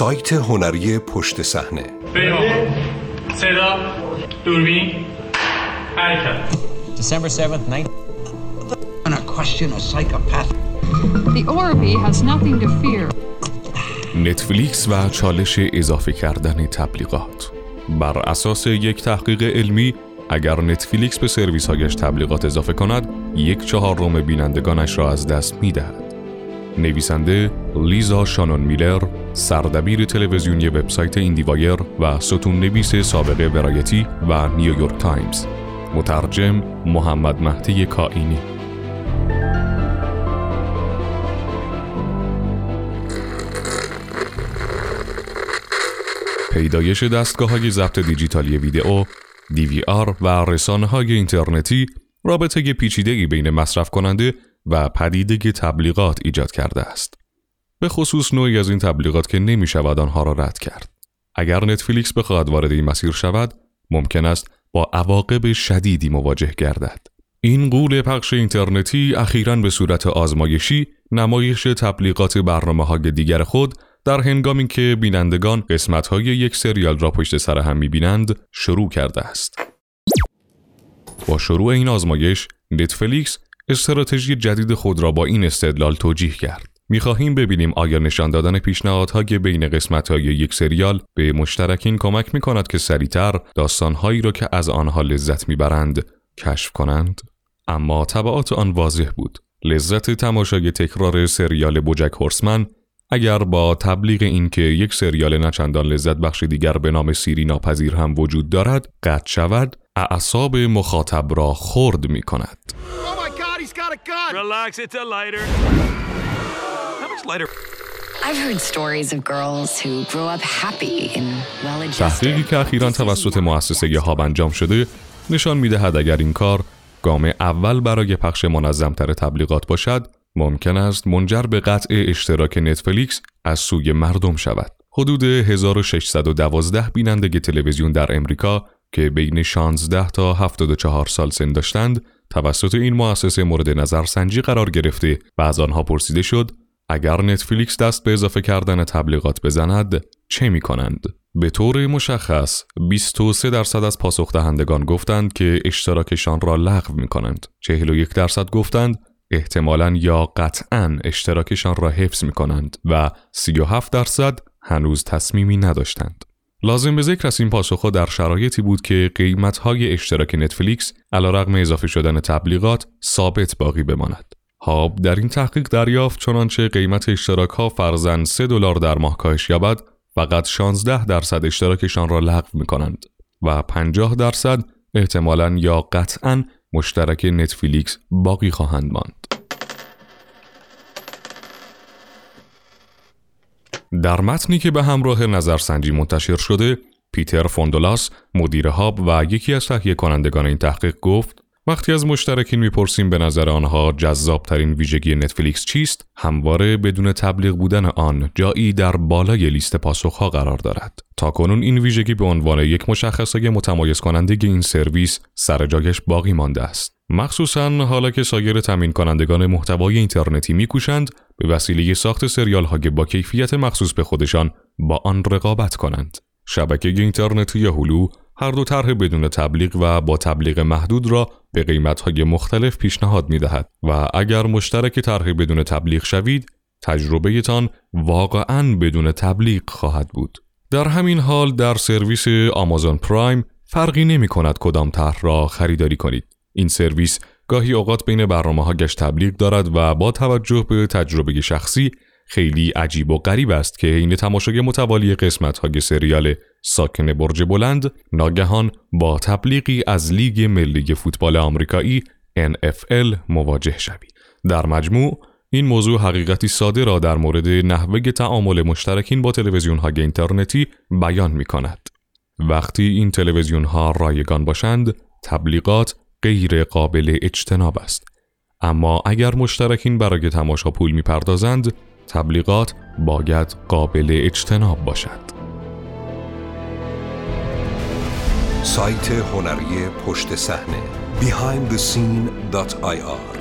سایت هنری پشت صحنه صدا دوربین حرکت December 7th, 19... gonna question a psychopath. The Orby has nothing to fear. نتفلیکس و چالش اضافه کردن تبلیغات بر اساس یک تحقیق علمی اگر نتفلیکس به سرویس هایش تبلیغات اضافه کند یک چهارم بینندگانش را از دست می دهد. نویسنده لیزا شانون میلر سردبیر تلویزیونی وبسایت IndieWire و ستون نویس سابقه Variety و نیویورک تایمز. مترجم محمد مهدی کائینی. پیدایش دستگاه های ضبط دیجیتالی ویدئو، DVR و رسانه های اینترنتی رابطه پیچیده‌ای بین مصرف کننده و پدیده تبلیغات ایجاد کرده است. به خصوص نوعی از این تبلیغات که نمی شود آنها را رد کرد. اگر نتفلیکس بخواهد وارد این مسیر شود، ممکن است با عواقب شدیدی مواجه گردد. این قول پخش اینترنتی اخیرا به صورت آزمایشی نمایش تبلیغات برنامه های دیگر خود در هنگامی که بینندگان قسمت های یک سریال را پشت سر هم می بینند شروع کرده است. با شروع این آزمایش نتفلیکس استراتژی جدید خود را با این استدلال توجیه کرد. می‌خواهیم ببینیم آیا نشان دادن پیشنهادهای بین قسمتهای یک سریال به مشترکین کمک می کند که سریعتر داستانهایی را که از آنها لذت می‌برند کشف کنند؟ اما طبعات آن واضح بود. لذت تماشای تکرار سریال بوجک هورسمن اگر با تبلیغ اینکه یک سریال نچندان لذت بخش دیگر به نام سیری ناپذیر هم وجود دارد قطع شود اعصاب مخاطب را خرد می کند. Relax, it's a lighter. How much lighter? I've heard stories of girls who grew up happy and well-adjusted. تحقیقی که اخیرا توسط مؤسسه هاب انجام شده نشان می‌دهد اگر این کار گام اول برای پخش منظمتر تبلیغات باشد ممکن است منجر به قطع اشتراک نتفلیکس از سوی مردم شود. حدود 1612 بیننده تلویزیون در امریکا که بین 16 تا 74 سال سن داشتند توسط این مؤسسه مورد نظر سنجی قرار گرفته و از آنها پرسیده شد اگر نتفلیکس دست به اضافه کردن تبلیغات بزند چه می کنند؟ به طور مشخص 23 درصد از پاسخ دهندگان گفتند که اشتراکشان را لغو می کنند. 41 درصد گفتند احتمالا یا قطعا اشتراکشان را حفظ می کنند و 37 درصد هنوز تصمیمی نداشتند. لازم به ذکر است این پاسخها در شرایطی بود که قیمتهای اشتراک نتفلیکس علیرغم اضافه شدن تبلیغات ثابت باقی بماند. هاب در این تحقیق دریافت چنانچه قیمت اشتراک ها فرزن 3 دلار در ماه کاهش یابد فقط 16 درصد اشتراکشان را لغو می کنند و 50 درصد احتمالا یا قطعا مشترک نتفلیکس باقی خواهند ماند. در متنی که به همراه نظرسنجی منتشر شده، پیتر فوندولاس، مدیر هاب و یکی از تهیه کنندگان این تحقیق گفت وقتی از مشترکین می‌پرسیم به نظر آنها جذابترین ویژگی نتفلیکس چیست همواره بدون تبلیغ بودن آن جایی در بالای لیست پاسخها قرار دارد. تا کنون این ویژگی به عنوان یک مشخصه متمایز کننده این سرویس سر جایش باقی مانده است. مخصوصا حالا که سایر تامین کنندگان محتوای اینترنتی میکوشند به وسیله ساخت سریال های با کیفیت مخصوص به خودشان با آن رقابت کنند شبکه اینترنتی یا هلو هر دو طرح بدون تبلیغ و با تبلیغ محدود را به قیمتهای مختلف پیشنهاد می دهد و اگر مشترک طرح بدون تبلیغ شوید تجربهتان واقعا بدون تبلیغ خواهد بود. در همین حال در سرویس آمازون پرایم فرقی نمی کند کدام طرح را خریداری کنید. این سرویس گاهی اوقات بین برنامه ها گشت تبلیغ دارد و با توجه به تجربه شخصی خیلی عجیب و غریب است که این تماشای متوالی قسمت های سریال ساکن برج بلند ناگهان با تبلیغی از لیگ ملی فوتبال آمریکایی NFL مواجه شوید. در مجموع این موضوع حقیقتی ساده را در مورد نحوه تعامل مشترکین با تلویزیون های اینترنتی بیان می کند. وقتی این تلویزیون ها رایگان باشند، تبلیغات غیر قابل اجتناب است. اما اگر مشترکین برای تماشا پول می پردازند، تبلیغات باید قابل اجتناب باشد. سایت هنری پشت صحنه behindthescene.ir